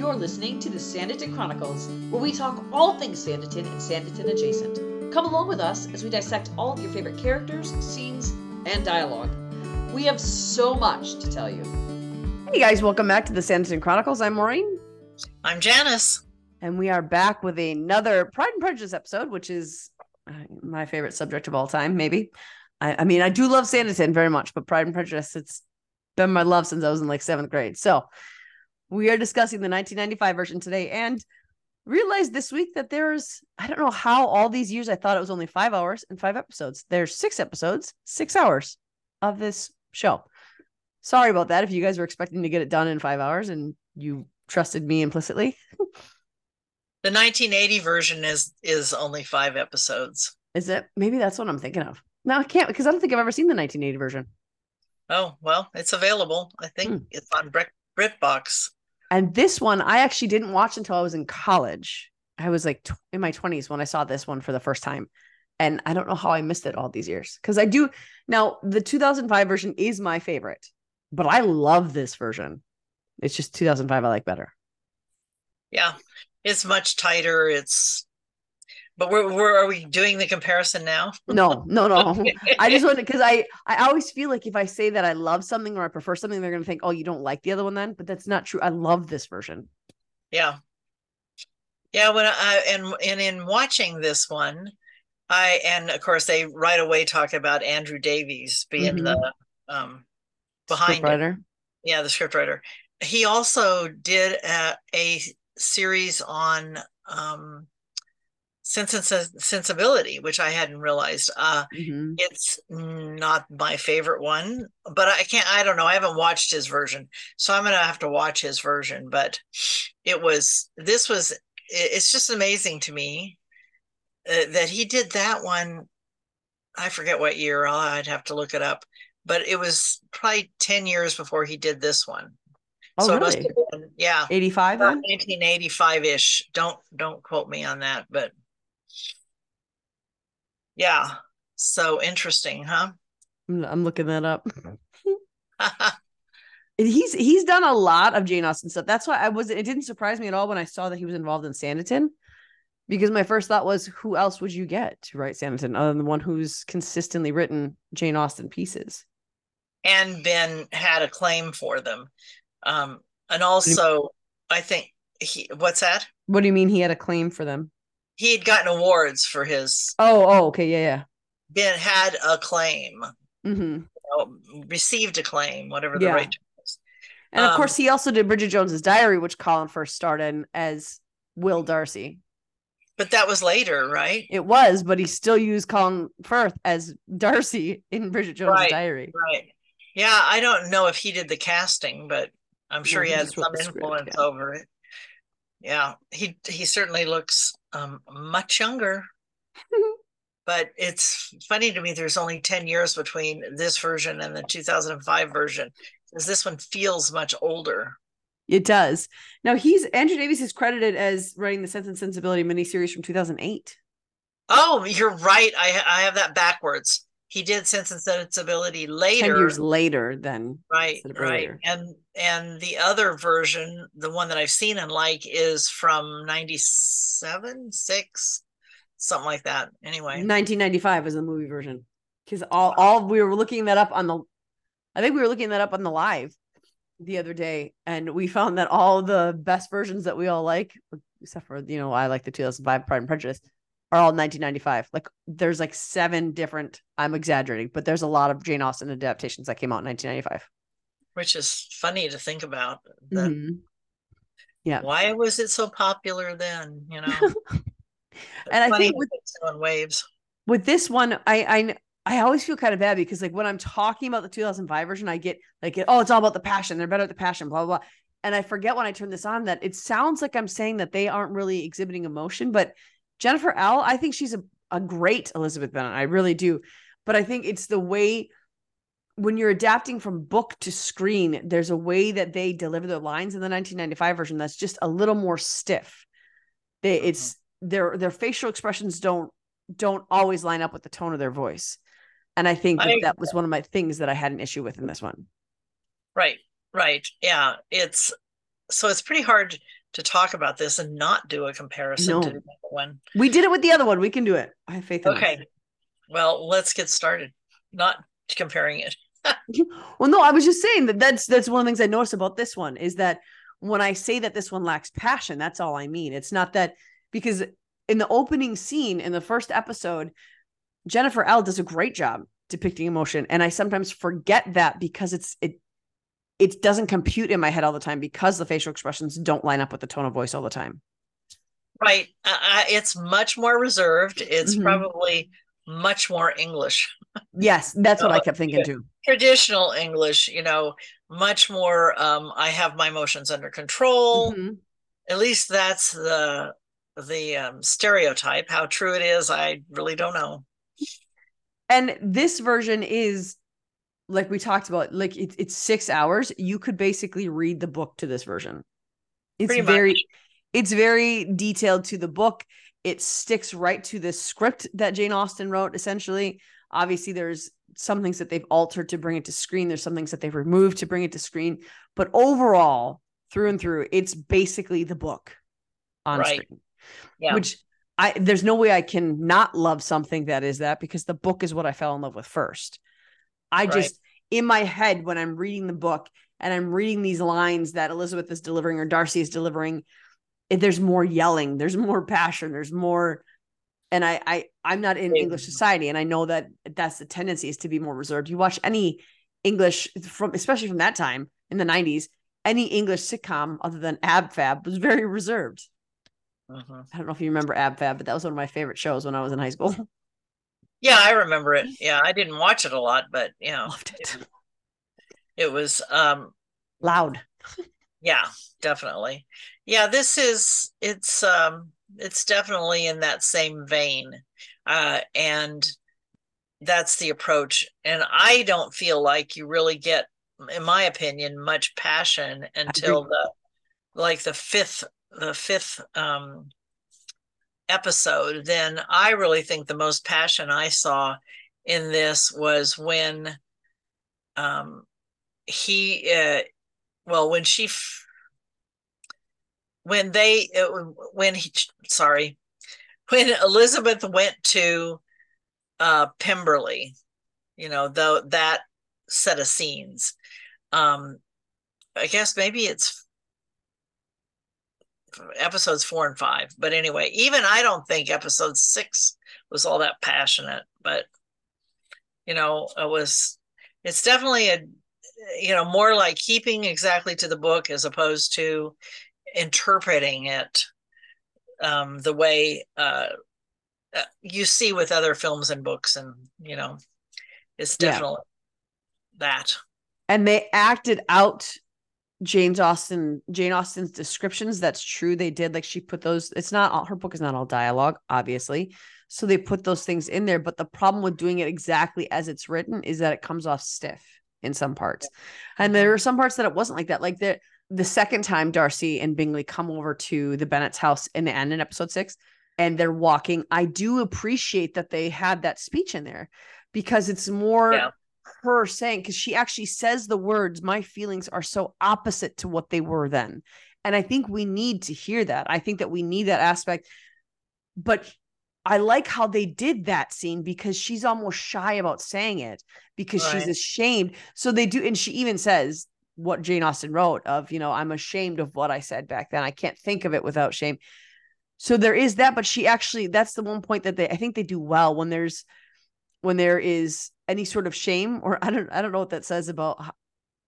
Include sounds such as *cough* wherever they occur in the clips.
You're listening to the Sanditon Chronicles, where we talk all things Sanditon and Sanditon adjacent. Come along with us as we dissect all of your favorite characters, scenes, and dialogue. We have so much to tell you. Hey guys, welcome back to the Sanditon Chronicles. I'm Maureen, I'm Janice. and we are back with another Pride and Prejudice episode, which is uh, my favorite subject of all time. Maybe, I, I mean, I do love Sanditon very much, but Pride and Prejudice, it's been my love since I was in like seventh grade. So, we are discussing the 1995 version today, and realized this week that there's I don't know how all these years I thought it was only five hours and five episodes. There's six episodes, six hours of this show. Sorry about that. If you guys were expecting to get it done in five hours and you trusted me implicitly, The 1980 version is is only five episodes. is it? Maybe that's what I'm thinking of. No, I can't because I don't think I've ever seen the 1980 version. Oh well, it's available. I think Hmm. it's on Brit BritBox. And this one I actually didn't watch until I was in college. I was like tw- in my 20s when I saw this one for the first time. And I don't know how I missed it all these years because I do. Now, the 2005 version is my favorite, but I love this version. It's just 2005 I like better. Yeah, it's much tighter. It's, but we're, we're are we doing the comparison now? No, no, no. *laughs* I just want to because I I always feel like if I say that I love something or I prefer something, they're gonna think, oh, you don't like the other one then. But that's not true. I love this version. Yeah, yeah. When I and and in watching this one, I and of course they right away talk about Andrew Davies being Mhm. the um behind it. Yeah the scriptwriter he also did a, a series on um sense and sensibility which i hadn't realized uh Mhm. it's not my favorite one but i can't i don't know i haven't watched his version so i'm gonna have to watch his version but it was this was it's just amazing to me uh, that he did that one i forget what year i'd have to look it up but it was probably 10 years before he did this one Oh, so really? been, yeah eighty five. Nineteen eighty five ish. don't don't quote me on that but yeah so interesting huh I'm, looking that up. *laughs* he's he's done a lot of Jane Austen stuff. That's why I was it didn't surprise me at all when I saw that he was involved in Sanditon. Because my first thought was, who else would you get to write Sanditon other than the one who's consistently written Jane Austen pieces? and Ben had a claim for them um and also i think he what's that What do you mean he had a claim for them? He had gotten awards for his Oh, oh, okay, yeah, yeah Ben had a claim yeah. hmm uh, received a claim whatever the Yeah. right term is. And of Um, course, he also did Bridget Jones's Diary, which Colin Firth starred in as Will Darcy. but that was later right It was, but he still used Colin Firth as Darcy in Bridget Jones's Right, Diary. right yeah i don't know if he did the casting but i'm sure No, he had some the script, influence yeah. over it yeah he he certainly looks um much younger *laughs* but it's funny to me there's only 10 years between this version and the 2005 version because this one feels much older It does. Now he's Andrew Davies is credited as writing the Sense and Sensibility miniseries from 2008. oh you're right i i have that backwards he did sense and sensibility later Ten years later. than right right. and and the other version the one that i've seen and like is from 97 6 something like that. Anyway. 1995 was the movie version. Because all all we were looking that up on the, I think we were looking that up on the live. the other day and we found that all the best versions that we all like, except for, you know, I like the 2005 Pride and Prejudice, are all 1995. Like there's like seven different, I'm exaggerating, but there's a lot of Jane Austen adaptations that came out in 1995. which is funny to think about. Mhm. Yeah. Why was it so popular then? You know, *laughs* And I think with in waves. with this one, I I I always feel kind of bad because like when I'm talking about the 2005 version, I get like, oh, it's all about the passion. They're better at the passion, blah blah blah. And I forget when I turn this on that it sounds like I'm saying that they aren't really exhibiting emotion, but Jennifer Ehle, I think she's a, a great Elizabeth Bennet. I really do. But I think it's the way when you're adapting from book to screen, there's a way that they deliver their lines in the 1995 version that's just a little more stiff. They uh-huh. it's their their facial expressions don't don't always line up with the tone of their voice. And I think that, I- that was one of my things that I had an issue with in this one. Right, right. Yeah, it's so it's pretty hard to talk about this and not do a comparison No. to the other one. We did it with the other one. We can do it. I have faith in. Okay, well, let's get started. Not comparing it. *laughs* well, no, I was just saying that that's that's one of the things I noticed about this one is that when I say that this one lacks passion, that's all I mean. It's not that because in the opening scene in the first episode, Jennifer Ehle does a great job depicting emotion, and I sometimes forget that because it's it it doesn't compute in my head all the time because the facial expressions don't line up with the tone of voice all the time. Right. Uh, uh, it's much more reserved. It's Mhm. probably much more English, Yes, that's what I Oh, kept thinking yeah. too. traditional English, you know, much more um I have my emotions under control. Mhm. At least that's the the um, stereotype. How true it is, I really don't know. And this version is like we talked about, like it's it's six hours. You could basically read the book to this version. It's very, it's very detailed to the book. It sticks right to the script that Jane Austen wrote. Essentially, obviously, there's some things that they've altered to bring it to screen. There's some things that they've removed to bring it to screen. But overall, through and through, it's basically the book on Right. screen Yeah. which I there's no way I can not love something that is that because the book is what I fell in love with first. I Right. just in my head when I'm reading the book and I'm reading these lines that Elizabeth is delivering or Darcy is delivering, there's more yelling, there's more passion, there's more and I I I'm not in English society and I know that that's the tendency is to be more reserved. You watch any English from especially from that time in the 90s, any English sitcom other than Ab Fab was very reserved. Mhm. I don't know if you remember Ab Fab, but that was one of my favorite shows when I was in high school. *laughs* Yeah, I remember it. Yeah, I didn't watch it a lot, but you know, Loved it. it was um Loud. yeah, definitely. Yeah, this is it's um it's definitely in that same vein. Uh and that's the approach. And I don't feel like you really get in my opinion much passion until the like the fifth the fifth um episode. Then I really think the most passion I saw in this was when um he uh well when she f- when they uh, when he sorry when elizabeth went to uh pemberley you know though that set of scenes um i guess maybe it's episodes four and five but anyway even i don't think episode six was all that passionate but you know it was it's definitely a you know more like keeping exactly to the book as opposed to interpreting it um the way uh uh, you see with other films and books and you know it's Yeah. definitely that And they acted out James Austen, Jane Austen's descriptions. That's true. They did. Like she put those, it's not all her book is not all dialogue, obviously. So they put those things in there. But the problem with doing it exactly as it's written is that it comes off stiff in some parts. And there are some parts that it wasn't like that. Like the the second time Darcy and Bingley come over to the Bennet's house in the end in episode six, and they're walking. I do appreciate that they had that speech in there because it's more Yeah. Her saying because she actually says the words, my feelings are so opposite to what they were then. And I think we need to hear that. I think that we need that aspect. But I like how they did that scene because she's almost shy about saying it because she's ashamed. So they do, and she even says what Jane Austen wrote of, you know, I'm ashamed of what I said back then. I can't think of it without shame. So there is that, but she actually that's the one point that they I think they do well when there's when there is any sort of shame or I don't I don't know what that says about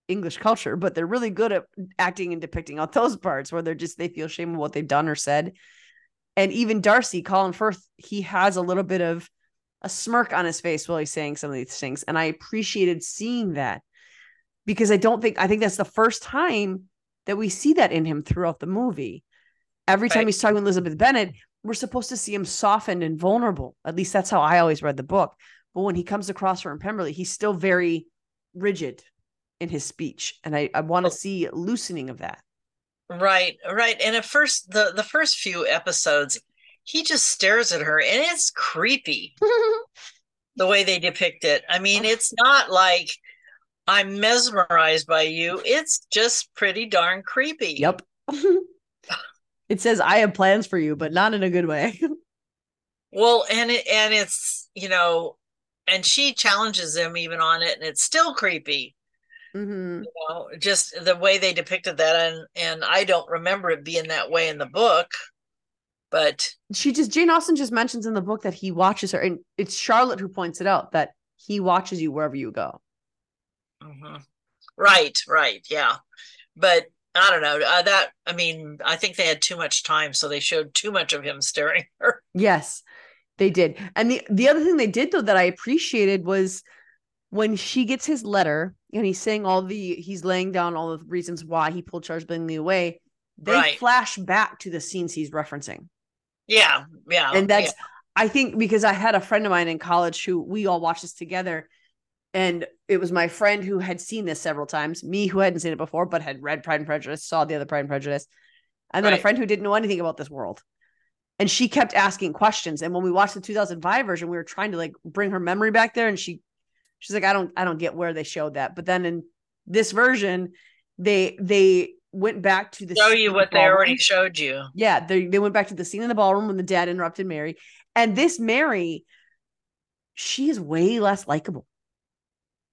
English culture, but they're really good at acting and depicting out those parts where they're just they feel shame of what they've done or said. And even Darcy, Colin Firth, he has a little bit of a smirk on his face while he's saying some of these things. And I appreciated seeing that because I don't think I think that's the first time that we see that in him throughout the movie. Every time Right. he's talking with Elizabeth Bennet, we're supposed to see him softened and vulnerable. At least that's how I always read the book. But when he comes across her in Pemberley, he's still very rigid in his speech. And I, I want to oh. see loosening of that. Right, right. And at first, the the first few episodes, he just stares at her, and it's creepy *laughs* the way they depict it. I mean, it's *sighs* not like I'm mesmerized by you. It's just pretty darn creepy. Yep. *laughs* it says, I have plans for you, but not in a good way. *laughs* Well, and it and it's you know, and she challenges him even on it, and it's still creepy. hmm You know, just the way they depicted that, and and I don't remember it being that way in the book, but She just, Jane Austen just mentions in the book that he watches her. And it's Charlotte who points it out that he watches you wherever you go. Mhm. Right, right, yeah. But I don't know. Uh, that I mean, I think they had too much time, so they showed too much of him staring at her. Yes, they did. And the the other thing they did though that I appreciated was when she gets his letter and he's saying all the he's laying down all the reasons why he pulled Charles Bingley away. They Right. flash back to the scenes he's referencing. Yeah, yeah. and that's yeah. I think because I had a friend of mine in college who we all watched this together. And it was my friend who had seen this several times, me who hadn't seen it before, but had read Pride and Prejudice, saw the other Pride and Prejudice, and then a friend who didn't know anything about this world. And she kept asking questions. And when we watched the 2005 version, we were trying to like bring her memory back there. And she, she's like, I don't, I don't get where they showed that. But then in this version, they, they went back to the show you what the they already showed you. Yeah, they they went back to the scene in the ballroom when the dad interrupted Mary, and this Mary, she is way less likable.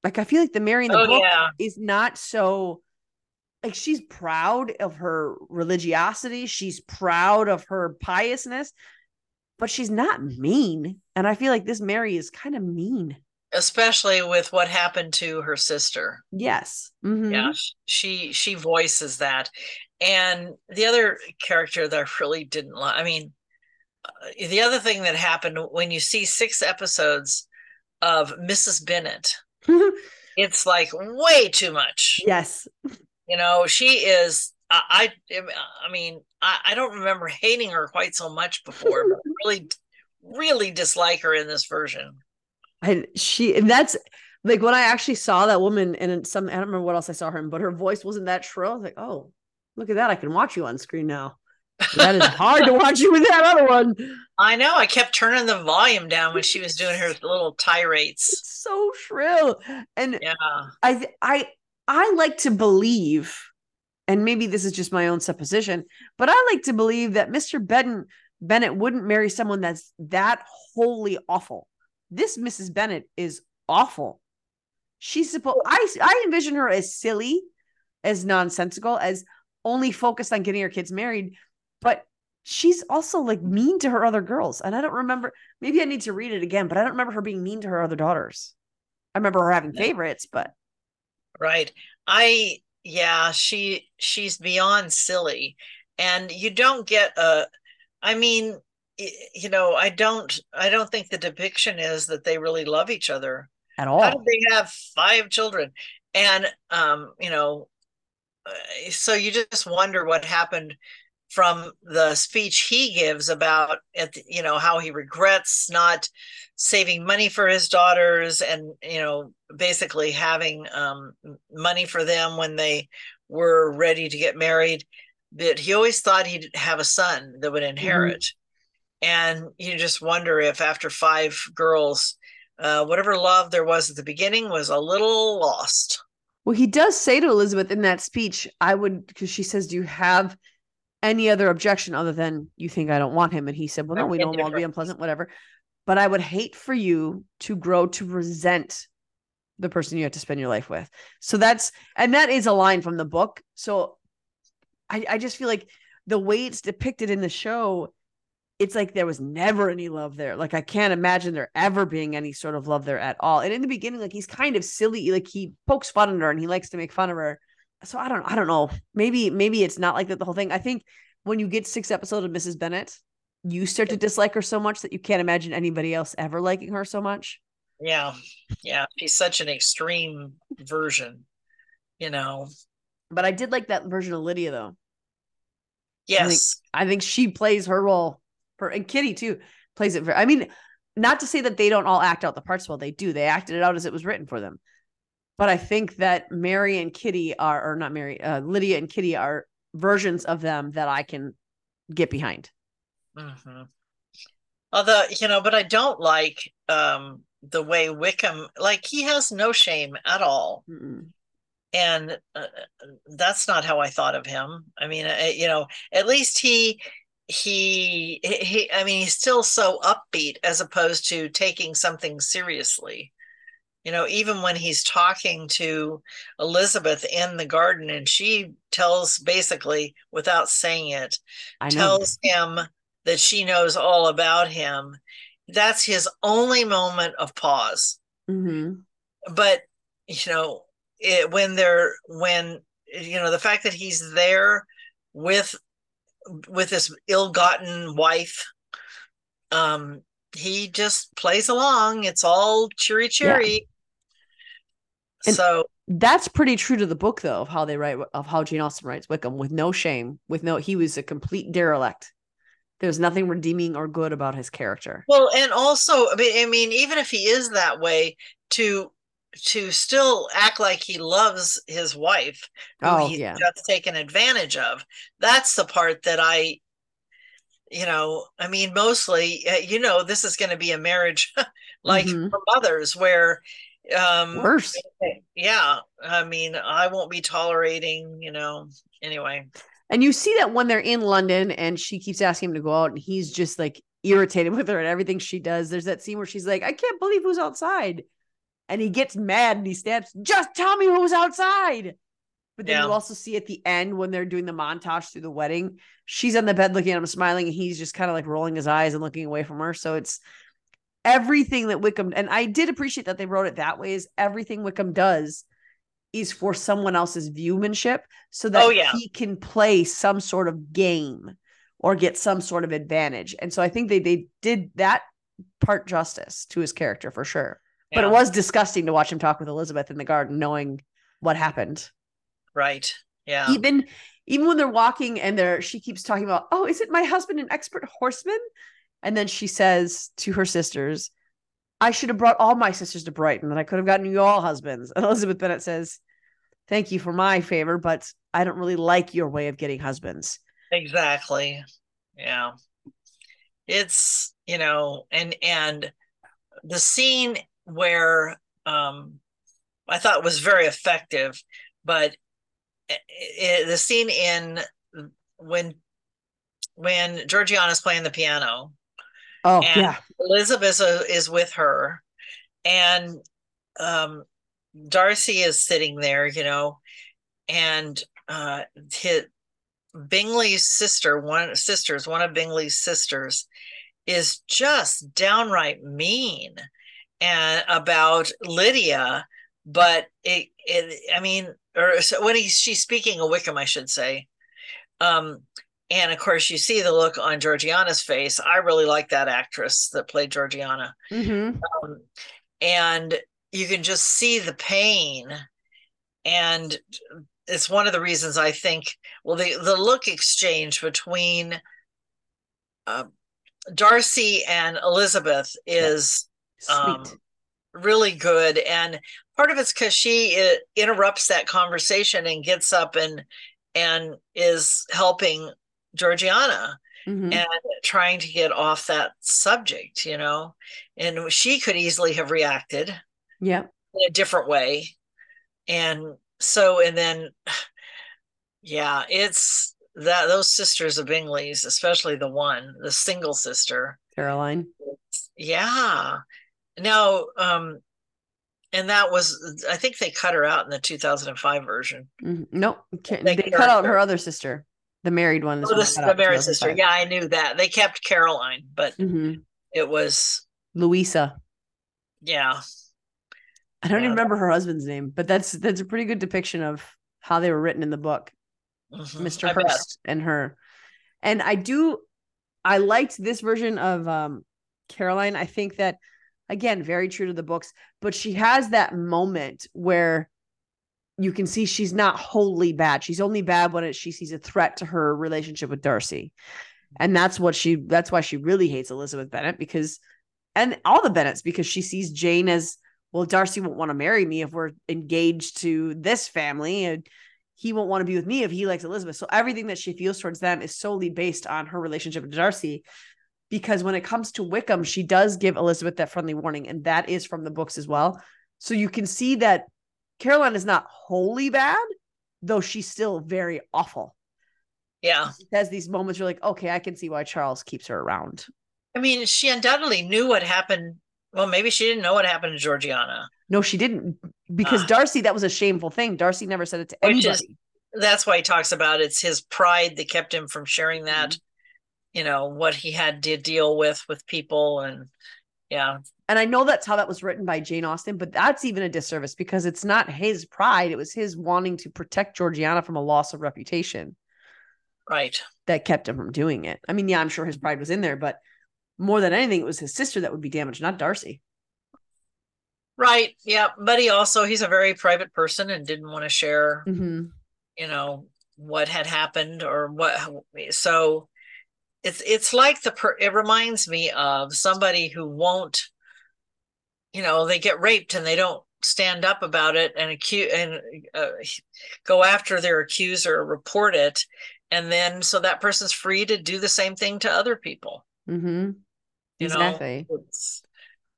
Like I feel like the Mary in the Oh, book yeah. is not so. Like she's proud of her religiosity, she's proud of her piousness, but she's not mean. And I feel like this Mary is kind of mean. especially with what happened to her sister. Yes. Mhm. Yeah, she she voices that, and the other character that I really didn't like. I mean, uh, the other thing that happened when you see six episodes of Mrs. Bennet, *laughs* it's like way too much. yes. You know, she is. I I, I mean, I, I don't remember hating her quite so much before, but *laughs* really, really dislike her in this version. And she and that's like when I actually saw that woman and in some I don't remember what else I saw her in, but her voice wasn't that shrill. I was like, oh, look at that. I can watch you on screen now. That is *laughs* hard to watch you with that other one. I know. I kept turning the volume down when she was doing her little tirades. It's so shrill. And Yeah. I I I like to believe, and maybe this is just my own supposition, but I like to believe that Mr. Bennet Bennett wouldn't marry someone that's that wholly awful. This Mrs. Bennet is awful. She's supposed I I envision her as silly, as nonsensical, as only focused on getting her kids married, but she's also like mean to her other girls. And I don't remember, maybe I need to read it again, but I don't remember her being mean to her other daughters. I remember her having favorites, but Right. I yeah, she she's beyond silly. And you don't get a I mean, you know, I don't I don't think the depiction is that they really love each other. at all. How did they have five children? And um, you know, uh, so you just wonder what happened from the speech he gives about at the- you know how he regrets not saving money for his daughters and you know basically having um, money for them when they were ready to get married but he always thought he'd have a son that would inherit. And you just wonder if after five girls uh, whatever love there was at the beginning was a little lost. Well, he does say to Elizabeth in that speech, I would, because she says, Do you have any other objection other than you think I don't want him? And he said, Well, no, we don't want to be unpleasant, whatever. But I would hate for you to grow to resent the person you have to spend your life with. So that's and that is a line from the book. So I, I just feel like the way it's depicted in the show, it's like there was never any love there. Like I can't imagine there ever being any sort of love there at all. And in the beginning, like he's kind of silly, like he pokes fun at her and he likes to make fun of her. So I don't I don't know. Maybe maybe it's not like that the whole thing. I think when you get six episodes of Mrs. Bennet, you start to dislike her so much that you can't imagine anybody else ever liking her so much. Yeah. Yeah. She's such an extreme version, you know. But I did like that version of Lydia though. Yes. I think, I think she plays her role for and Kitty too plays it very I mean, not to say that they don't all act out the parts well, they do. They acted it out as it was written for them. But I think that Mary and Kitty are or not Mary, uh, Lydia and Kitty are versions of them that I can get behind. hmm Although, you know, but I don't like um the way Wickham like he has no shame at all. Mm-mm. and uh, that's not how I thought of him. I mean, uh, you know, at least he he he. I mean, he's still so upbeat as opposed to taking something seriously. You know, even when he's talking to Elizabeth in the garden, and she tells basically without saying it, tells him that she knows all about him. That's his only moment of pause Mhm. but you know it, when they're when you know the fact that he's there with with this ill-gotten wife um he just plays along it's all cheery cheery And- so That's pretty true to the book, though, of how they write, of how Jane Austen writes Wickham with no shame, with no, he was a complete derelict. There's nothing redeeming or good about his character. well and also I mean, even if he is that way to to still act like he loves his wife who Oh, he's yeah. just taken advantage of that's the part that i you know i mean mostly uh, you know this is going to be a marriage *laughs* like Mhm. from others where um Worse. yeah i mean i won't be tolerating you know anyway And you see that when they're in London and she keeps asking him to go out and he's just like irritated *laughs* with her and everything she does. There's that scene where she's like, I can't believe who's outside. And he gets mad and he stabs, just tell me who's outside. But then Yeah. you also see at the end when they're doing the montage through the wedding, she's on the bed looking at him smiling and he's just kind of like rolling his eyes and looking away from her. So it's everything that Wickham and I did appreciate that they wrote it that way is everything Wickham does is for someone else's viewmanship so that Oh, yeah. he can play some sort of game or get some sort of advantage. And so I think they they did that part justice to his character for sure. But it was disgusting to watch him talk with Elizabeth in the garden knowing what happened. right yeah Even even when they're walking and they're she keeps talking about, "Oh, is it my husband an expert horseman?" And then she says to her sisters, I should have brought all my sisters to Brighton and I could have gotten you all husbands. *laughs* And Elizabeth Bennet says, Thank you for my favor, but I don't really like your way of getting husbands. exactly yeah it's you know and and the scene where um i thought was very effective but i i the scene in when when georgiana's playing the piano Oh, and yeah. elizabeth is, is with her and um darcy is sitting there you know and uh his, bingley's sister one sisters one of bingley's sisters is just downright mean and about lydia but it, it i mean or so when he's she's speaking a wickham i should say um and of course you see the look on georgiana's face. I really like that actress that played georgiana. Mm-hmm. um, and you can just see the pain. And it's one of the reasons i think well the, the look exchange between uh, darcy and elizabeth is um, really good. And part of it's because she uh, interrupts that conversation and gets up and and is helping georgiana Mhm. and trying to get off that subject, you know. And she could easily have reacted yeah. in a different way. And so, and then, yeah, it's that those sisters of Bingley's, especially the one, the single sister. Caroline. Yeah. Now, um, and that was I think they cut her out in the 2005 version. Mhm. Nope. They They cut out her. her other sister, the married one. Oh, this the married sister. Yeah, I knew that. They kept Caroline, but hmm it was Louisa. yeah. I don't Yeah. even remember her husband's name, but that's that's a pretty good depiction of how they were written in the book. Mhm, Mr. I bet. Hurst and her. And I do I liked this version of um Caroline. I think that again, very true to the books, but she has that moment where you can see she's not wholly bad. She's only bad when it, she sees a threat to her relationship with Darcy. And that's what she that's why she really hates Elizabeth Bennet because and all the Bennets because she sees Jane as well Darcy won't want to marry me if we're engaged to this family and he won't want to be with me if he likes Elizabeth. So everything that she feels towards them is solely based on her relationship with Darcy. Because when it comes to Wickham, she does give Elizabeth that friendly warning, and that is from the books as well. So you can see that Caroline is not wholly bad, though she's still very awful. Yeah. She has these moments you're like, okay, I can see why Charles keeps her around. I mean, she undoubtedly knew what happened. Well, maybe she didn't know what happened to Georgiana. No, she didn't, because Ah. Darcy, that was a shameful thing. Darcy never said it to anybody. is- That's why he talks about it's his pride that kept him from sharing that, you know, what he had to deal with with people and yeah. And I know that's how that was written by Jane Austen, but that's even a disservice because it's not his pride. It was his wanting to protect Georgiana from a loss of reputation Right. that kept him from doing it. I mean, yeah, I'm sure his pride was in there, but more than anything, it was his sister that would be damaged, not Darcy. Right. Yeah. But he also he's a very private person and didn't want to share, Mm-hmm. you know, what had happened or what so it's it's like the per, it reminds me of somebody who won't you know they get raped and they don't stand up about it and accuse and uh, go after their accuser or report it and then so that person's free to do the same thing to other people Mm-hmm. you Exactly. know it's,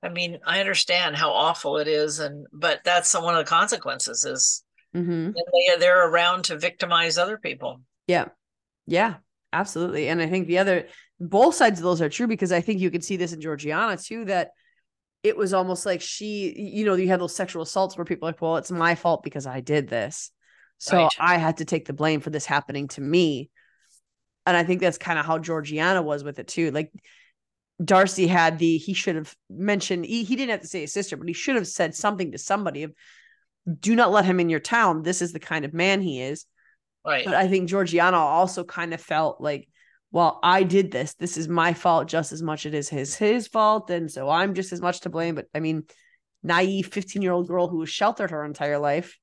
i mean i understand how awful it is and but that's one of the consequences is Mm-hmm. they, they're around to victimize other people Yeah. Yeah, absolutely. And I think the other both sides of those are true because I think you can see this in Georgiana too, that it was almost like she, you know, you have those sexual assaults where people are like, well, it's my fault because I did this. So Right. I had to take the blame for this happening to me. And I think that's kind of how Georgiana was with it too. Like Darcy had the, he should have mentioned, he, he didn't have to say his sister, but he should have said something to somebody of, do not let him in your town. This is the kind of man he is. right But I think Georgiana also kind of felt like, well, I did this. This is my fault just as much it is his his fault, and so I'm just as much to blame. But I mean, naive 15 year old girl who was sheltered her entire life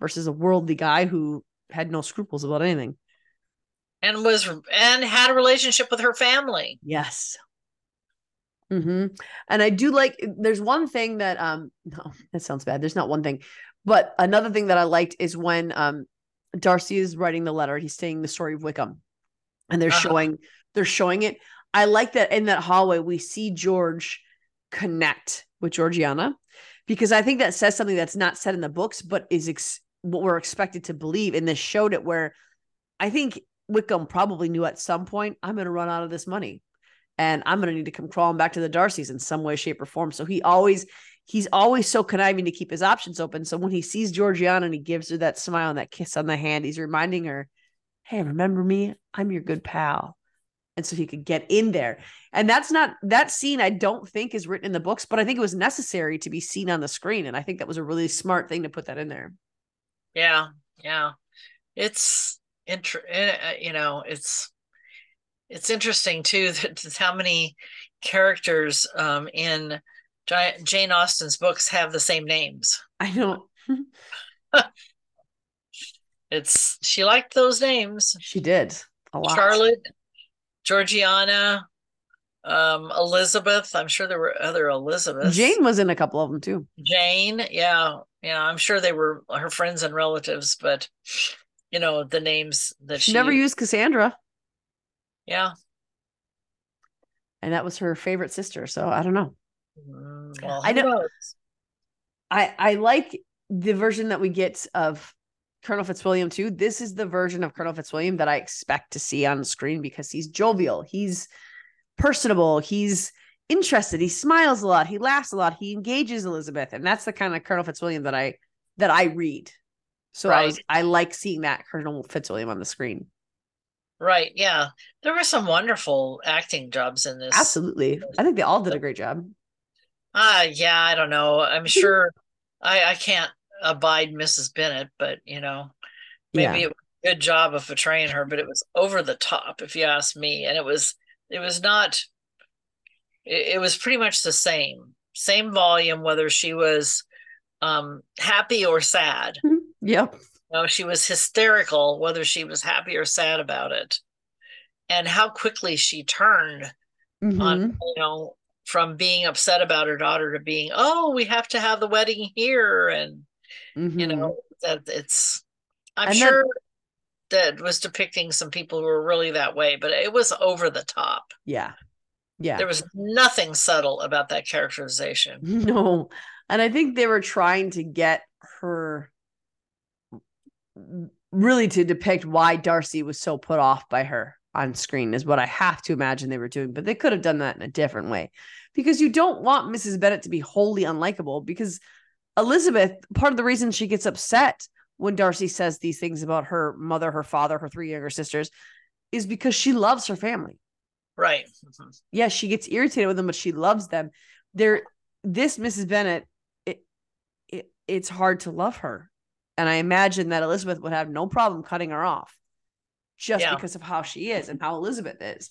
versus a worldly guy who had no scruples about anything. and was and had a relationship with her family Yes. Mm-hmm. And I do like. There's one thing that um *laughs* no that sounds bad. There's not one thing, but another thing that I liked is when um Darcy is writing the letter. He's saying the story of Wickham, and they're Uh-huh. showing they're showing it. I like that in that hallway we see George connect with Georgiana because I think that says something that's not said in the books, but is ex- what we're expected to believe. And this showed it where I think Wickham probably knew at some point I'm going to run out of this money and I'm going to need to come crawling back to the Darcys in some way, shape, or form. So he always, he's always so conniving to keep his options open. So when he sees Georgiana and he gives her that smile and that kiss on the hand, he's reminding her, Hey, remember me? I'm your good pal. And so he could get in there. And that's not that scene, I don't think is written in the books, but I think it was necessary to be seen on the screen. And I think that was a really smart thing to put that in there. yeah yeah it's inter- uh, you know it's it's interesting too *laughs* that how many characters um in jane austen's books have the same names I don't, *laughs* *laughs* it's she liked those names she did a lot. charlotte georgiana um elizabeth i'm sure there were other elizabeths Jane was in a couple of them too. Jane, yeah, yeah. I'm sure they were her friends and relatives, but you know the names that She she, never used Cassandra, Yeah, and that was her favorite sister. So I don't know. Mm, well, I know- knows? I I like the version that we get of Colonel Fitzwilliam too. This is the version of Colonel Fitzwilliam that I expect to see on screen because he's jovial, he's personable, he's interested. He smiles a lot. He laughs a lot. He engages Elizabeth, and that's the kind of Colonel Fitzwilliam that I that I read. So I was Right. I like seeing that Colonel Fitzwilliam on the screen. Right. Yeah. There were some wonderful acting jobs in this. Absolutely, I think they all did a great job. Ah, yeah, I don't know. I'm *laughs* sure I I can't abide Mrs. Bennet, but you know, maybe Yeah. it was a good job of portraying her, but it was over the top, if you ask me. And it was it was not it, it was pretty much the same. Same volume, whether she was um happy or sad. Yep. No, she was hysterical, whether she was happy or sad about it. And how quickly she turned Mhm. on, you know, from being upset about her daughter to being, oh, we have to have the wedding here. And, you Mhm. know, that it's, I'm And sure that was depicting some people who were really that way, but it was over the top. Yeah. Yeah. There was nothing subtle about that characterization. *laughs* No. And I think they were trying to get her really to depict why Darcy was so put off by her on screen, is what I have to imagine they were doing. But they could have done that in a different way because you don't want Mrs. Bennet to be wholly unlikable because Elizabeth, part of the reason she gets upset when Darcy says these things about her mother, her father, her three younger sisters is because she loves her family Right. Yes, she gets irritated with them, but she loves them. There, this Mrs. Bennet, it, it it's hard to love her, and I imagine that Elizabeth would have no problem cutting her off, just Yeah. because of how she is and how Elizabeth is.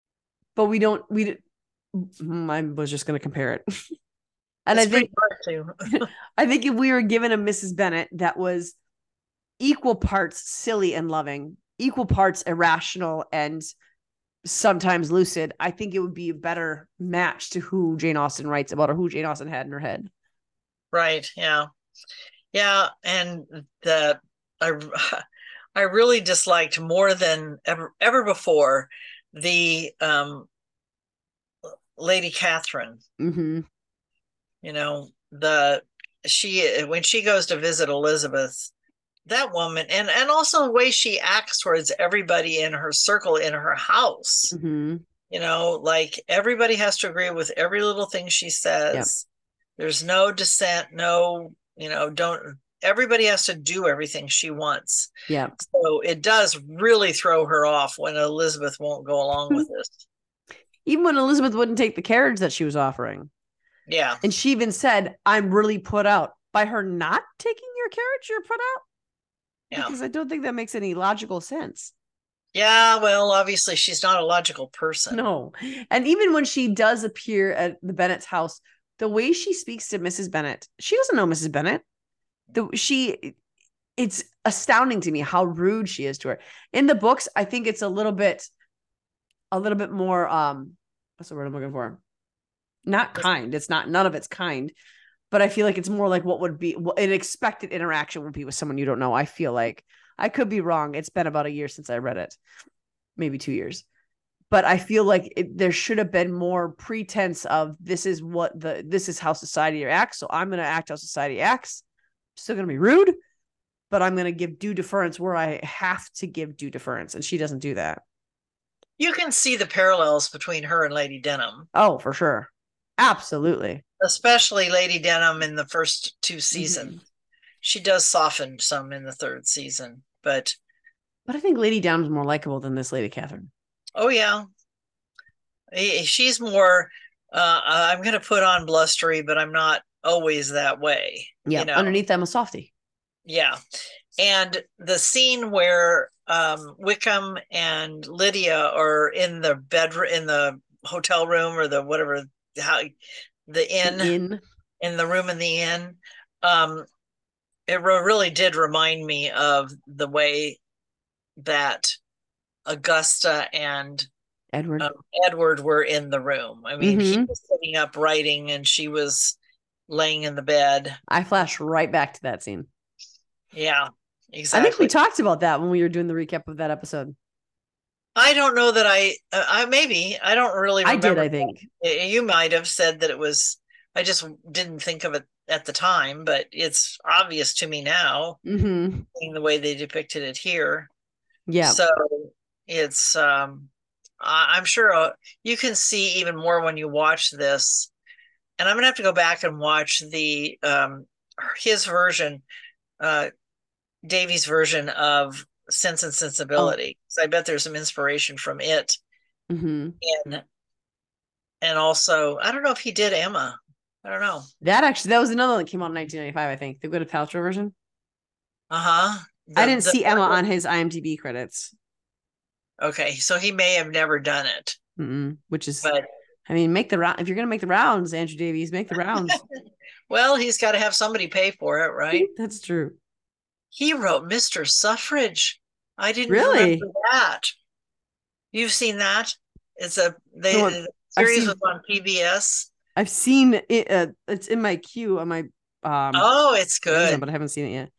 But we don't. We. Mm, I was just going to compare it, *laughs* and It's I think pretty hard to. *laughs* *laughs* I think if we were given a Mrs. Bennet that was equal parts silly and loving, equal parts irrational and sometimes lucid, I think it would be a better match to who Jane Austen writes about or who Jane Austen had in her head. Right. Yeah. Yeah. And the I I really disliked more than ever ever before the um Lady Catherine. Mm-hmm. You know, the she when she goes to visit Elizabeth, that woman and and also the way she acts towards everybody in her circle in her house. Mm-hmm. You know, like everybody has to agree with every little thing she says. There's no dissent, no, you know, don't everybody has to do everything she wants. Yeah. So it does really throw her off when Elizabeth won't go along hmm. with this. Even when Elizabeth wouldn't take the carriage that she was offering. Yeah. And she even said, I'm really put out by her not taking your carriage, you're put out. Yeah. Because I don't think that makes any logical sense. Yeah, well, obviously she's not a logical person. No. And even when she does appear at the Bennet's house, the way she speaks to Mrs. Bennet, she doesn't know Mrs. Bennet. The she it's astounding to me how rude she is to her. In the books, I think it's a little bit a little bit more um what's the word I'm looking for? Not kind. It's not none of it's kind. But I feel like it's more like what would be what- an expected interaction would be with someone you don't know. I feel like I could be wrong. It's been about a year since I read it. Maybe 2 years but I feel like it, there should have been more pretense of this is what the this is how society acts. So I'm going to act how society acts. Still going to be rude, but I'm going to give due deference where I have to give due deference, and she doesn't do that. You can see the parallels between her and Lady Denham, Oh, for sure, absolutely. especially Lady Denham in the first two Mm-hmm. seasons. She does soften some in the third season, but But I think Lady Denham's more likable than this Lady Catherine. oh yeah. She's more uh I'm going to put on blustery, but I'm not always that way. Yeah, you know? underneath them a softie. Yeah. And the scene where um, Wickham and Lydia are in the bedroom, in the hotel room or the whatever, how the inn, In in the room in the inn, um, it re- really did remind me of the way that Augusta and Edward. um, Edward were in the room. I mean, he Mhm. was sitting up writing and she was laying in the bed. I flash right back to that scene. Yeah, exactly. I think we talked about that when we were doing the recap of that episode. I don't know that I, uh, I maybe I don't really. I did, I think. You might have said that it was. I just didn't think of it at the time, but it's obvious to me now, Mm-hmm. the way they depicted it here. Yeah. So it's. um I'm sure uh, you can see even more when you watch this, and I'm gonna have to go back and watch the um his version, uh Davies' version of Sense and Sensibility. 'cause I bet there's some inspiration from it hmm and and also I don't know if he did Emma. I don't know. That actually, that was another one that came out in 1995, I think. The Gwyneth Paltrow version. Uh huh. I didn't see Emma on his IMDb credits, Okay, so he may have never done it, Mm-mm, which is, but I mean, make the round. If you're going to make the rounds, Andrew Davies, make the rounds. *laughs* well, he's got to have somebody pay for it, right? *laughs* That's true. He wrote Mr. Selfridge. I didn't Really? that. You've seen that? It's a they No, the series seen- was on PBS. I've seen it. Uh, it's in my queue on my. Um, Oh, it's good. but I haven't seen it yet.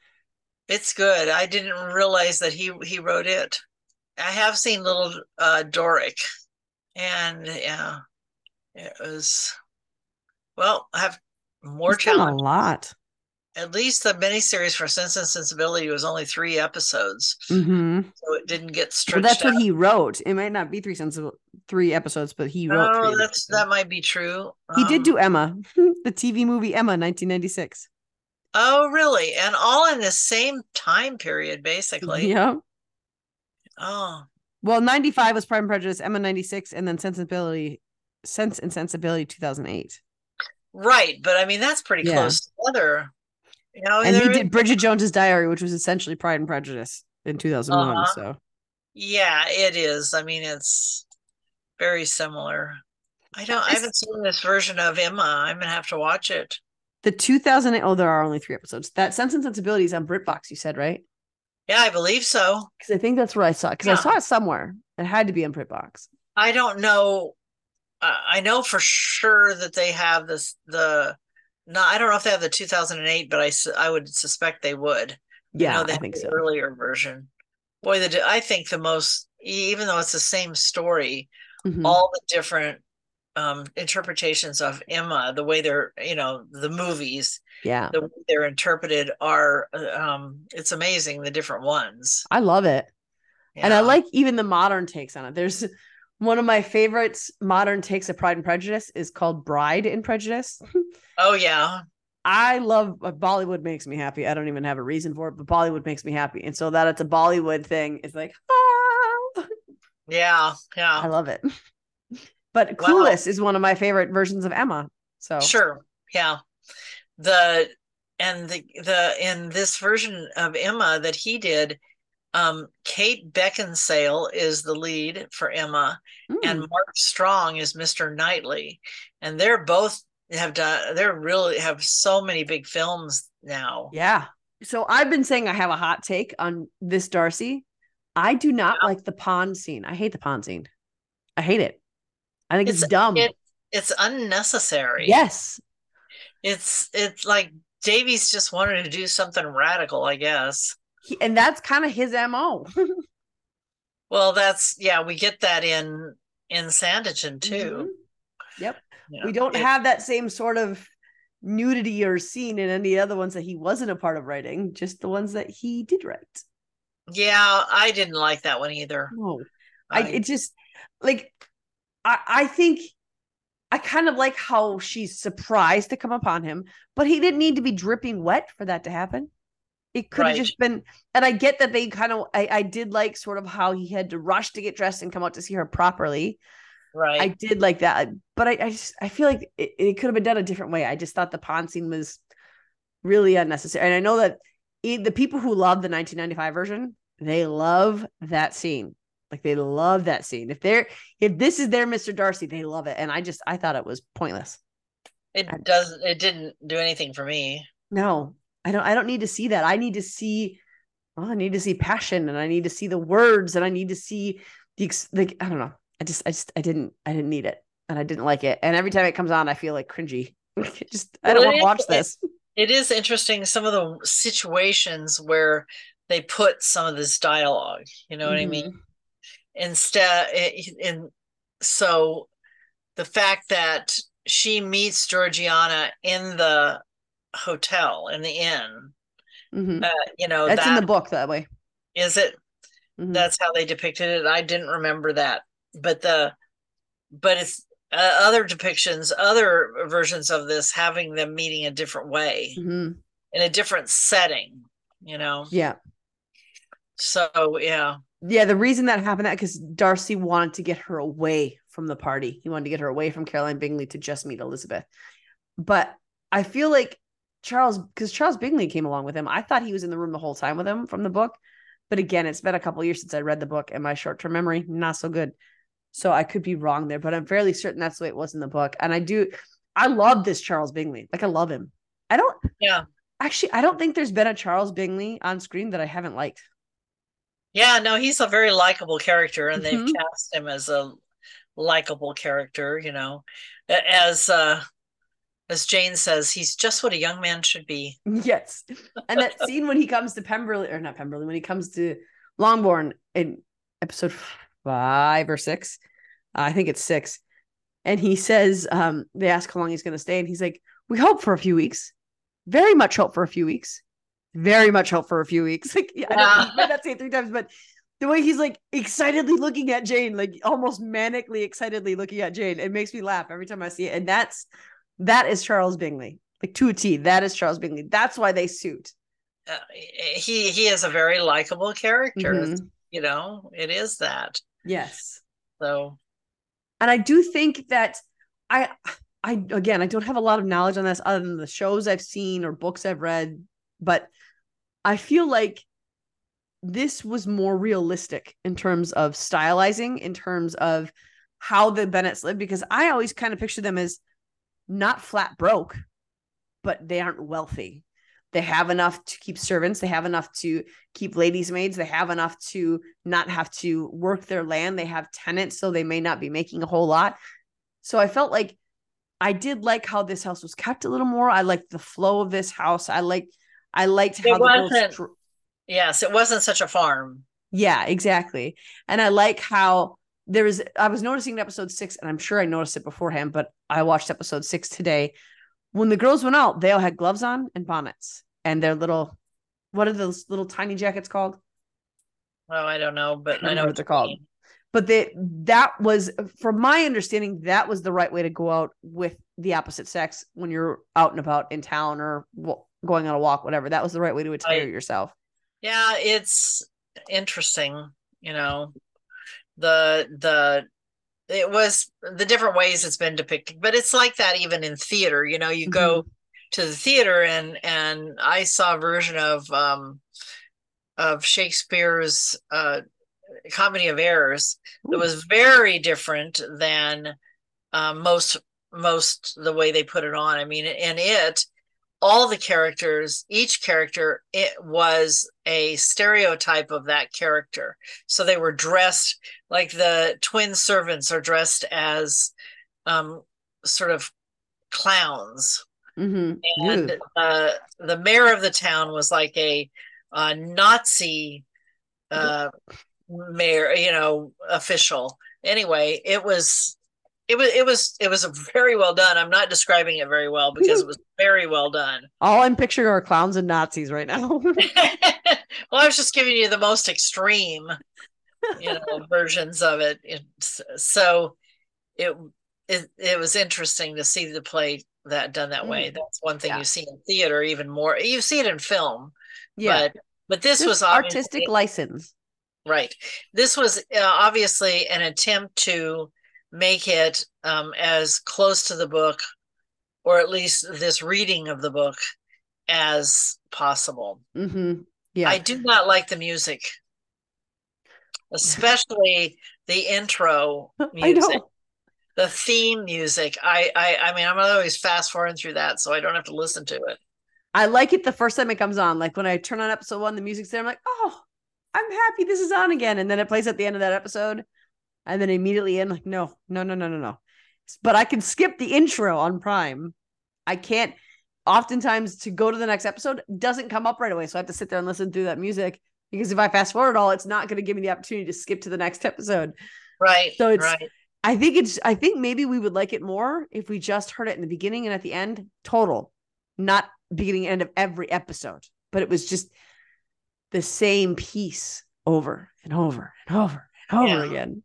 It's good. I didn't realize that he he wrote it. I have seen Little uh, Dorrit, and yeah, it was. Well, I have more done a lot. At least the miniseries for Sense and Sensibility was only three episodes, hmm so it didn't get Well, stretched that's what he wrote. It might not be three sensible three episodes, but he wrote. Oh, that's that might be true. He did Um, do Emma, *laughs* the TV movie Emma, 1996. Oh, really? And all in the same time period, basically. Yeah. Oh, Well, 95 was Pride and Prejudice, Emma 96, and then Sensibility, Sense and Sensibility 2008. right. But I mean, that's pretty Yeah. close together. You know, and he did Bridget Jones's Diary, which was essentially Pride and Prejudice in 2001. Uh-huh. So Yeah, it is. I mean, it's very similar. I don't. I haven't seen this version of Emma. I'm gonna have to watch it. the 2008, oh, there are only three episodes. That Sense and Sensibility is on BritBox, you said, right? Yeah, I believe so. Because I think that's where I saw it. Because I saw it somewhere. It had to be on BritBox. I don't know. I know for sure that they have this. The no, I don't know if they have the 2008, but I su- I would suspect they would. Yeah, know they I think the so. Earlier version. Boy, the I think the most, even though it's the same story, Mhm. all the different um interpretations of Emma, the way they're, you know, the movies, Yeah. the way they're interpreted are uh, um it's amazing the different ones. I love it. And I like even the modern takes on it. There's one of my favorites modern takes of Pride and Prejudice is called Bride and Prejudice. *laughs* Oh yeah. I love uh, Bollywood makes me happy. I don't even have a reason for it, but Bollywood makes me happy. And so that it's a Bollywood thing is like, *laughs* ah, Yeah, yeah. I love it. *laughs* But Wow. Clueless is one of my favorite versions of Emma. So Sure. Yeah. The and the the in this version of Emma that he did, um, Kate Beckinsale is the lead for Emma, and Mm. Mark Strong is Mr. Knightley, and they're both have done. They're really have so many big films now. Yeah. So I've been saying I have a hot take on this Darcy. I do not like the pond scene. I hate the pond scene. I hate it. I think it's, dumb. It, it's unnecessary. yes. It's it's like Davies just wanted to do something radical, I guess. He- and that's kind of his MO. Well, that's yeah, we get that in in Sanditon too. Mm-hmm. Yep. Yeah. We don't It- have that same sort of nudity or scene in any other ones that he wasn't a part of writing, just the ones that he did write. Yeah, I didn't like that one either. No. I, I- it just like I I think I kind of like how she's surprised to come upon him, but he didn't need to be dripping wet for that to happen. It could have Right. just been, and I get that they kind of I, I did like sort of how he had to rush to get dressed and come out to see her properly. right. I did like that, but I, I just I feel like it, it could have been done a different way. I just thought the pond scene was really unnecessary, and I know that it, the people who love the 1995 version, they love that scene. Like they love that scene. If they're if this is their Mr. Darcy, they love it. And I just I thought it was pointless. it doesn't it didn't do anything for me. No, I don't I don't need to see that. I need to see well, I need to see passion and I need to see the words and I need to see the ex- like I don't know. I just I just I didn't I didn't need it and I didn't like it. And every time it comes on, I feel like cringy. *laughs* just I don't Well, want to watch is- this. It is interesting some of the situations where they put some of this dialogue. You know what I mean? Mm-hmm. Instead, i- in so the fact that she meets Georgiana in the hotel in the inn, Mhm. uh, you know, That's in the book that way. Is it? Mhm. That's how they depicted it. I didn't remember that, but the, but it's uh, other depictions, other versions of this having them meeting a different way Mhm. in a different setting. You know. Yeah. So yeah, Yeah, the reason that happened that because Darcy wanted to get her away from the party. He wanted to get her away from Caroline Bingley to just meet Elizabeth. But I feel like Charles, because Charles Bingley came along with him. I thought he was in the room the whole time with him from the book. But again, it's been a couple years since I read the book, and my short term memory not so good. So I could be wrong there, but I'm fairly certain that's the way it was in the book. And I do, I love this Charles Bingley. Like I love him. I don't yeah, actually. I don't think there's been a Charles Bingley on screen that I haven't liked. yeah. No, he's a very likable character, and Mhm. they've cast him as a likable character. You know, as uh, as Jane says, he's just what a young man should be. Yes. And that *laughs* scene when he comes to Pemberley or not Pemberley, when he comes to Longbourn in episode five or six, I think it's six. And he says, um, they ask how long he's going to stay. And he's like, we hope for a few weeks. Very much hope for a few weeks. Very much hope for a few weeks. *laughs* Like, yeah, I don't he might not say it three times, but the way he's like excitedly looking at Jane, like almost manically excitedly looking at Jane, it makes me laugh every time I see it. And that's that is Charles Bingley, like to a T. That is Charles Bingley. That's why they suit. Uh, he he is a very likable character. Mhm. You know, it is that. Yes. So And I do think that I I again I don't have a lot of knowledge on this other than the shows I've seen or books I've read, but I feel like this was more realistic in terms of stylizing, in terms of how the Bennets live, because I always kind of picture them as not flat broke, but they aren't wealthy. They have enough to keep servants, they have enough to keep ladies' maids, they have enough to not have to work their land, they have tenants, so they may not be making a whole lot. So I felt like I did like how this house was kept a little more. I liked the flow of this house. I liked I liked how it the wasn't. str- Yes, it wasn't such a farm. yeah, exactly. And I like how there was, I was noticing in episode six, and I'm sure I noticed it beforehand, but I watched episode six today. When the girls went out, they all had gloves on and bonnets and their little, what are those little tiny jackets called? Oh, I don't know, but I I know what they're called. But they, that was, from my understanding, that was the right way to go out with the opposite sex when you're out and about in town or going on a walk, whatever. That was the right way to attire Right. yourself. Yeah, it's interesting, you know. The the it was the different ways it's been depicted, but it's like that even in theater, you know, you go to the theater and and I saw a version of um of Shakespeare's uh Comedy of Errors that was very different than um, most most the way they put it on. I mean, in it, all the characters, each character, it was a stereotype of that character. So they were dressed like the twin servants are dressed as um, sort of clowns, Mm-hmm. and uh, the mayor of the town was like a, uh Nazi uh, mayor, you know, official. Anyway, it was. It was it was it was very well done. I'm not describing it very well because it was very well done. *laughs* All I'm picturing are clowns and Nazis right now. *laughs* *laughs* well, I was just giving you the most extreme, you know, versions of it. It's, so it, it it was interesting to see the play that done that way. Mm. That's one thing Yeah. you see in theater even more. You see it in film, Yeah. but but this was artistic license. right. This was uh, obviously an attempt to make it um, as close to the book, or at least this reading of the book, as possible. Mm-hmm. Yeah. I do not like the music, especially the intro *laughs* music, the theme music. I, I, I mean, I'm always fast forwarding through that, so I don't have to listen to it. I like it the first time it comes on. Like when I turn on episode one, the music's there. I'm like, oh, I'm happy this is on again. And then it plays at the end of that episode. And then immediately in like no no no no no no but i can skip the intro on prime i can't oftentimes to go to the next episode doesn't come up right away so i have to sit there and listen through that music because if i fast forward all it's not going to give me the opportunity to skip to the next episode Right. so it's right. i think it's i think maybe we would like it more if we just heard it in the beginning and at the end total not beginning and end of every episode but it was just the same piece over and over and over and over Yeah. again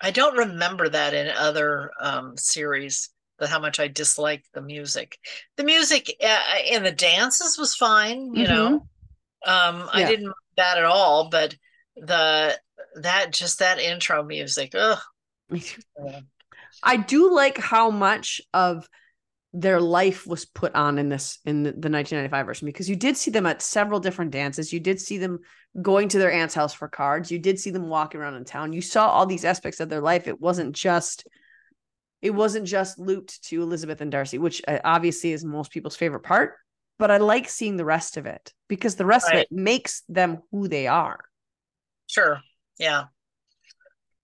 I don't remember that in other um, series. That how much I disliked the music. The music uh, and the dances was fine. You know, um, I Mm-hmm. Didn't mind that at all. But the that just that intro music. Ugh. *laughs* I do like how much of their life was put on in this in the, the 1995 version because you did see them at several different dances. You did see them going to their aunt's house for cards. You did see them walking around in town. You saw all these aspects of their life. It wasn't just it wasn't just looped to Elizabeth and Darcy, which uh, obviously is most people's favorite part. But I like seeing the rest of it because the rest of it makes them who they are. Sure. Yeah.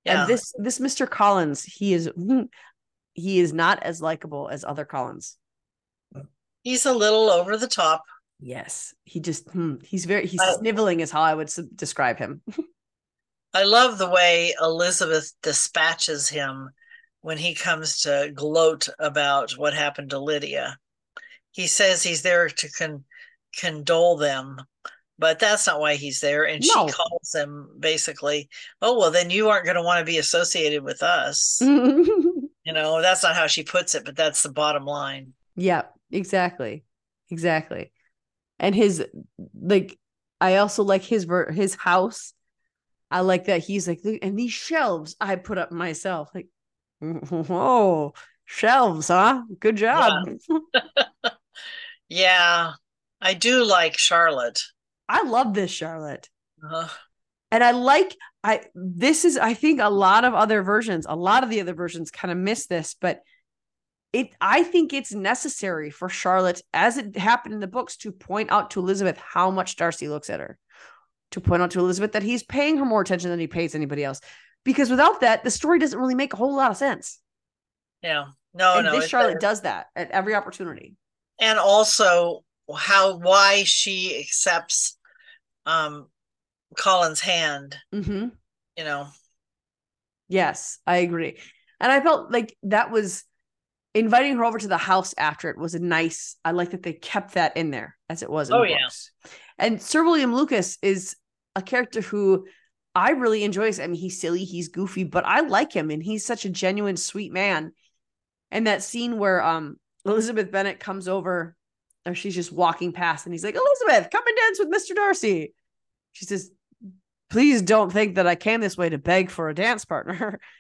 Yeah. And this this Mr. Collins, he is *laughs* he is not as likable as other Collins. He's a little over the top. Yes, he just hmm, he's very he's I- sniveling is how I would describe him. *laughs* I love the way Elizabeth dispatches him when he comes to gloat about what happened to Lydia. He says he's there to con- condole them, but that's not why he's there. And No. she calls him basically, "Oh well, then you aren't going to want to be associated with us." *laughs* You know, that's not how she puts it, but that's the bottom line. yeah, exactly, exactly. And his like, I also like his ver- his house. I like that he's like, and these shelves I put up myself. Like, *laughs* whoa, shelves, huh? Good job. *laughs* Yeah, I do like Charlotte. I love this Charlotte. Uh, and I like I this is I think a lot of other versions, a lot of the other versions kind of miss this, but it I think it's necessary for Charlotte, as it happened in the books, to point out to Elizabeth how much Darcy looks at her, to point out to Elizabeth that he's paying her more attention than he pays anybody else. Because without that, the story doesn't really make a whole lot of sense. yeah, no, and no, this Charlotte does. does that at every opportunity. and also how why she accepts um Collins' hand, Mm-hmm. you know. Yes, I agree. And I felt like that was inviting her over to the house after it was a nice. I like that they kept that in there as it was in Oh, the yeah. And Sir William Lucas is a character who I really enjoy. I mean, he's silly, he's goofy, but I like him, and he's such a genuine, sweet man. And that scene where um Elizabeth Bennet comes over, or she's just walking past, and he's like, "Elizabeth, come and dance with Mister Darcy." She says, "Please don't think that I came this way to beg for a dance partner." *laughs*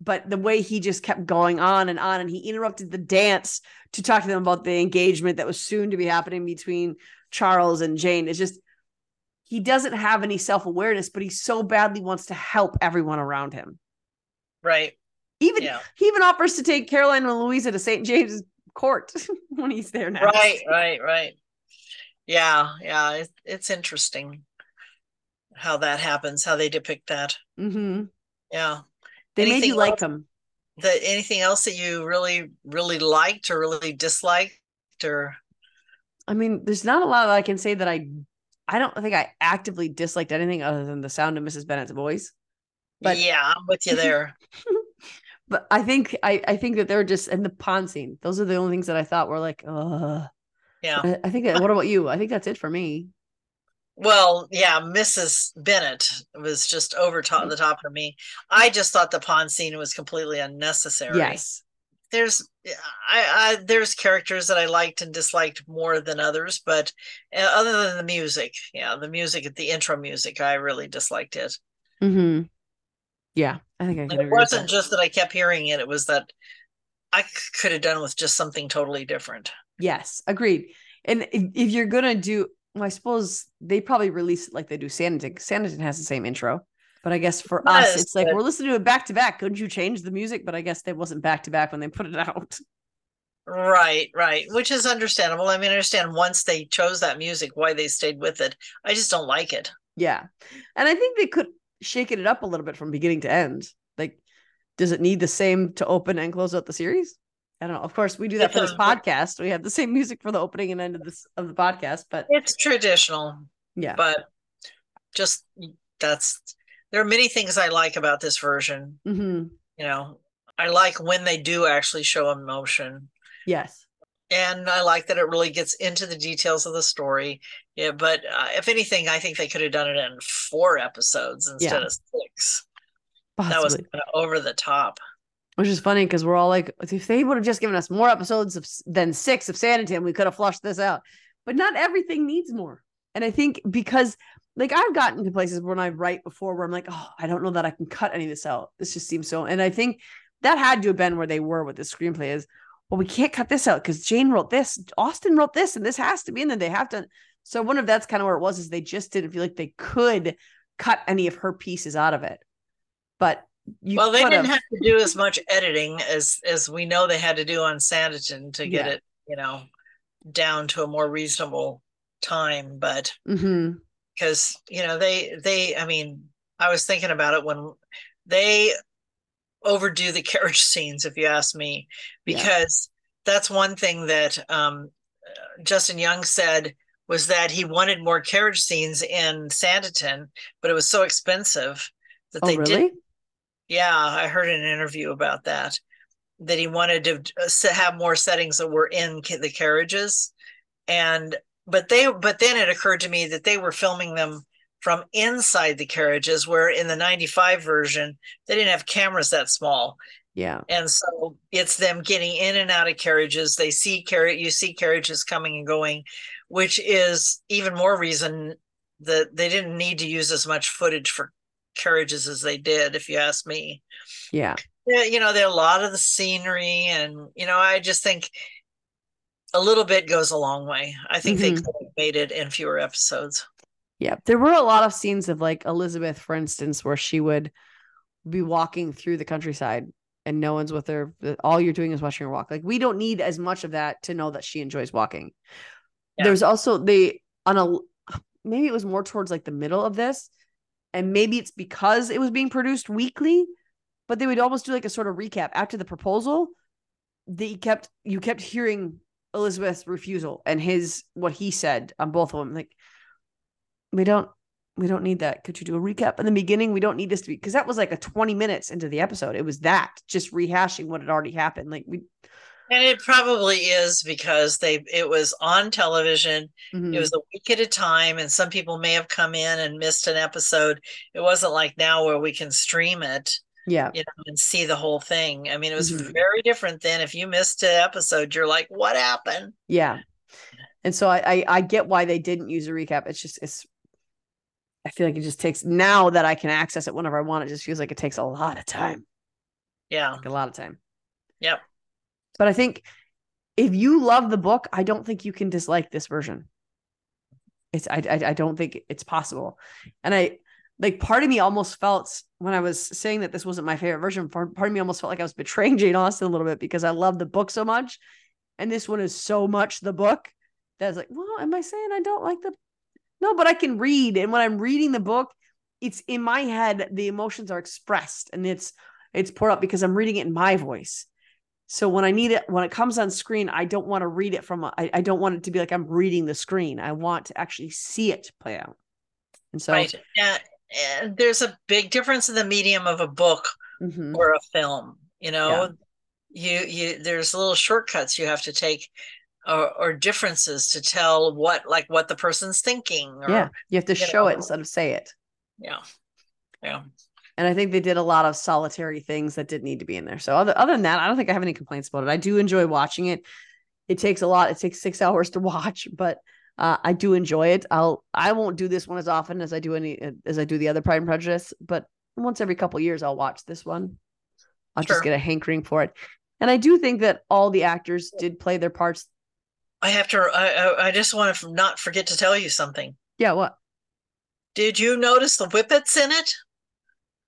but the way he just kept going on and on and he interrupted the dance to talk to them about the engagement that was soon to be happening between Charles and Jane is just he doesn't have any self-awareness but he so badly wants to help everyone around him Right. even Yeah. he even offers to take Caroline and Louisa to St. James's court *laughs* when he's there now Right, right, right. Yeah, yeah, it, it's interesting how that happens, how they depict that. mm-hmm. Yeah. they made Anything you like him That anything else that you really, really liked or really disliked or I mean there's not a lot that I can say that I I don't think I actively disliked anything other than the sound of Mrs. Bennet's voice But- yeah, I'm with you there. *laughs* but I think I I think that they're just and the pond scene. Those are the only things that I thought were like, uh Yeah. I, I think that, what about you? I think that's it for me. Well, yeah, Mrs. Bennet was just over top the top for me. I just thought the pond scene was completely unnecessary. Yes. There's I, I there's characters that I liked and disliked more than others, but uh, other than the music, yeah, the music at the intro music, I really disliked it. Mm-hmm. Yeah, I think I can it wasn't that. just that I kept hearing it, it was that I could have done with just something totally different. Yes, agreed. And if, if you're gonna do, well, I suppose they probably release it like they do Sanditon. Sanditon has the same intro, but I guess for us, Yes, it's like but- we're listening to it back to back. Couldn't you change the music? But I guess they wasn't back to back when they put it out. *laughs* Right, right, which is understandable. I mean, I understand once they chose that music, why they stayed with it. I just don't like it. Yeah, and I think they could shaken it up a little bit from beginning to end. Like does it need the same to open and close out the series? I don't know. Of course, we do that for this podcast. We have the same music for the opening and end of this of the podcast, but It's traditional, yeah, but just that's there are many things I like about this version. hmm You know, I like when they do actually show emotion. yes, and I like that it really gets into the details of the story. Yeah, but uh, if anything, I think they could have done it in four episodes instead Yeah. of six. That was kind of over the top. Which is funny because we're all like, if they would have just given us more episodes of, than six of Sanditon, we could have flushed this out. But not everything needs more. And I think because, like, I've gotten to places when I write before where I'm like, oh, I don't know that I can cut any of this out. This just seems so. And I think that had to have been where they were with the screenplay is, well, we can't cut this out because Jane wrote this, Austen wrote this, and this has to be in there. They have to. So I wonder if that's kind of where it was, is they just didn't feel like they could cut any of her pieces out of it. But well, they didn't have to do as much editing as as we know they had to do on Sanditon to get Yeah. it, you know, down to a more reasonable time. But because you know they they, I mean, I was thinking about it when they overdo the carriage *laughs* scenes, if you ask me, Yeah. because that's one thing that um, Justin Young said was that he wanted more carriage scenes in Sanditon, but it was so expensive that Oh, they really? did. Yeah, I heard an interview about that. That he wanted to uh, have more settings that were in the carriages, and but they but then it occurred to me that they were filming them from inside the carriages, where in the '95 version they didn't have cameras that small, Yeah. and so it's them getting in and out of carriages. They see carriage, you see carriages coming and going, which is even more reason that they didn't need to use as much footage for carriages as they did, if you ask me. Yeah. Yeah, you know, there are a lot of the scenery, and you know, I just think a little bit goes a long way. I think they Mhm. could have made it in fewer episodes. Yeah. There were a lot of scenes of like Elizabeth, for instance, where she would be walking through the countryside and no one's with her. All you're doing is watching her walk. Like we don't need as much of that to know that she enjoys walking. Yeah. There's also they on a maybe it was more towards like the middle of this. And maybe it's because it was being produced weekly, but they would almost do like a sort of recap after the proposal. They kept you kept hearing Elizabeth's refusal and his what he said on both of them. Like we don't we don't need that. Could you do a recap in the beginning? We don't need this to be because that was like a 20 minutes into the episode. It was that just rehashing what had already happened. Like we And it probably is because they it was on television. Mhm. It was a week at a time, and some people may have come in and missed an episode. It wasn't like now where we can stream it, yeah. you know, and see the whole thing. I mean, it was Mhm. very different then. If you missed an episode, you're like, "What happened?" Yeah. And so I, I I get why they didn't use a recap. It's just it's I feel like it just takes now that I can access it whenever I want, it just feels like it takes a lot of time. Yeah. Like a lot of time. Yep. But I think if you love the book, I don't think you can dislike this version. It's I I, I don't think it's possible. And I like part of me almost felt when I was saying that this wasn't my favorite version, part, part of me almost felt like I was betraying Jane Austen a little bit because I love the book so much. And this one is so much the book that's like, well, am I saying I don't like the no, but I can read. And when I'm reading the book, it's in my head, the emotions are expressed and it's it's poured out because I'm reading it in my voice. So when I need it, when it comes on screen, I don't want to read it from, I, I don't want it to be like I'm reading the screen. I want to actually see it play out. And so, right. And, and there's a big difference in the medium of a book mhm, or a film. You know, you you there's little shortcuts you have to take, or, or differences to tell what like what the person's thinking. Or, yeah, you have to you show know. it instead of say it. yeah, yeah. And I think they did a lot of solitary things that didn't need to be in there. So other, other than that, I don't think I have any complaints about it. I do enjoy watching it. It takes a lot. It takes six *laughs* hours to watch, but uh, I do enjoy it. I'll I won't do this one as often as I do any as I do the other Pride and Prejudice, but once every couple years I'll watch this one. I'll Sure. just get a hankering for it. And I do think that all the actors did play their parts. I have to. I I, I just want to not forget to tell you something. Yeah, what? Did you notice the whippets in it?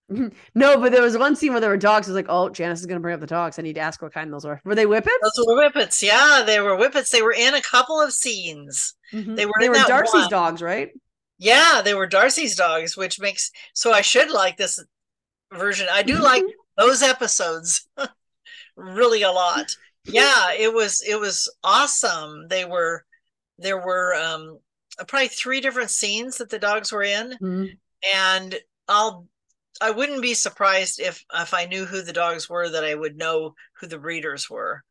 *laughs* No, but there was one scene where there were dogs. I was like, oh, Janice is going to bring up the dogs. I need to ask what kind those were. Were they whippets? Those were whippets. Yeah, they were whippets. They were in a couple of scenes. Mhm. They were. They were Darcy's one. dogs, right? Yeah, they were Darcy's dogs, which makes so I should like this version. I do like those episodes *laughs* really a lot. Yeah, *laughs* it was it was awesome. They were there were um probably three different scenes that the dogs were in Mhm. and I'll I wouldn't be surprised if if I knew who the dogs were that I would know who the breeders were.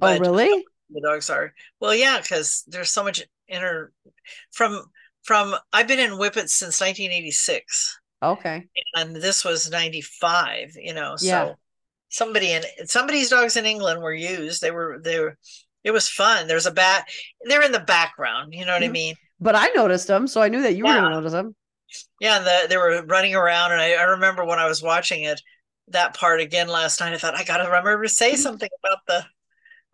oh, really? *laughs* the dogs are. Well, yeah, because there's so much inner from from I've been in Whippets since 1986, Okay. and this was 95. You know, so somebody in somebody's dogs in England were used. They were they were. It was fun. There's a bat. They're in the background. You know what I Mhm. mean? But I noticed them, so I knew that you were going to notice them. Yeah, the, they were running around, and I, I remember when I was watching it, that part again last night. I thought I got to remember to say something about the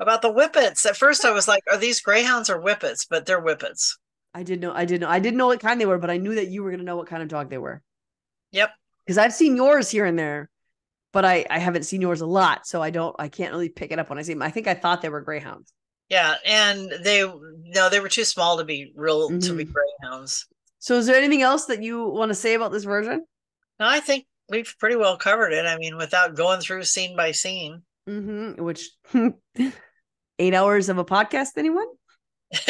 about the whippets. At first, I was like, "Are these greyhounds or whippets?" But they're whippets. I didn't know. I didn't know. I didn't know what kind they were, but I knew that you were going to know what kind of dog they were Yep. because I've seen yours here and there, but I I haven't seen yours a lot, so I don't. I can't really pick it up when I see them. I think I thought they were greyhounds. Yeah, and they no, they were too small to be real to be Mhm. greyhounds. So, is there anything else that you want to say about this version? No, I think we've pretty well covered it. I mean, without going through scene by scene. Mm-hmm. Which *laughs* eight hours of a podcast? Anyone? *laughs*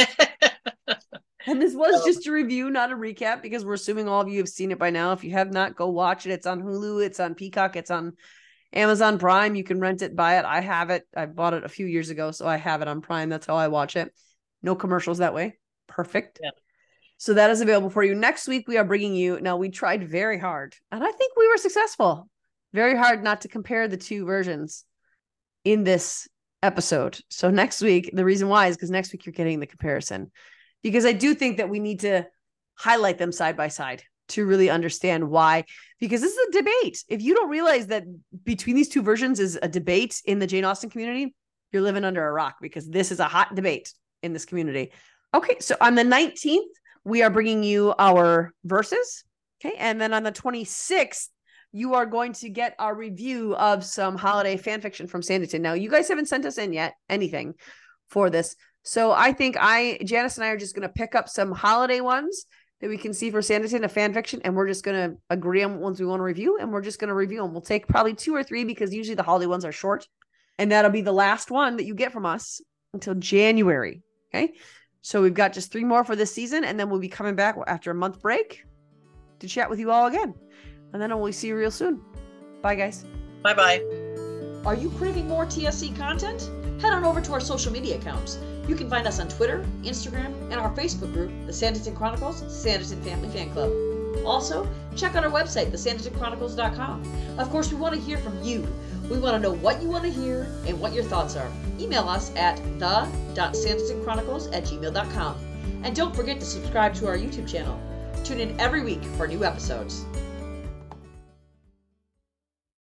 And this was Oh. just a review, not a recap, because we're assuming all of you have seen it by now. If you have not, go watch it. It's on Hulu, it's on Peacock, it's on Amazon Prime. You can rent it, buy it. I have it. I bought it a few years ago, so I have it on Prime. That's how I watch it. No commercials that way. Perfect. Yeah. So that is available for you. Next week, we are bringing you. Now, we tried very hard, and I think we were successful. Very hard not to compare the two versions in this episode. So next week, the reason why is because next week you're getting the comparison. Because I do think that we need to highlight them side by side to really understand why. Because this is a debate. If you don't realize that between these two versions is a debate in the Jane Austen community, you're living under a rock because this is a hot debate in this community. Okay, so on the 19th, we are bringing you our verses. Okay, and then on the 26th, you are going to get our review of some holiday fan fiction from Sanditon. Now, you guys haven't sent us in yet anything for this. So I think I, Janice and I are just going to pick up some holiday ones that we can see for Sanditon, a fan fiction, and we're just going to agree on ones we want to review, and we're just going to review them. We'll take probably two or three because usually the holiday ones are short, and that'll be the last one that you get from us until January. Okay. So we've got just three more for this season, and then we'll be coming back after a month break to chat with you all again. And then we'll see you real soon. Bye, guys. Bye bye. Are you craving more TSC content? Head on over to our social media accounts. You can find us on Twitter, Instagram, and our Facebook group, the Sanditon Chronicles Sanditon Family Fan Club. Also, check out our website, thesanditonchronicles.com. Of course, we want to hear from you. We want to know what you want to hear and what your thoughts are. Email us at the.sanditonchronicles at gmail.com. And don't forget to subscribe to our YouTube channel. Tune in every week for new episodes.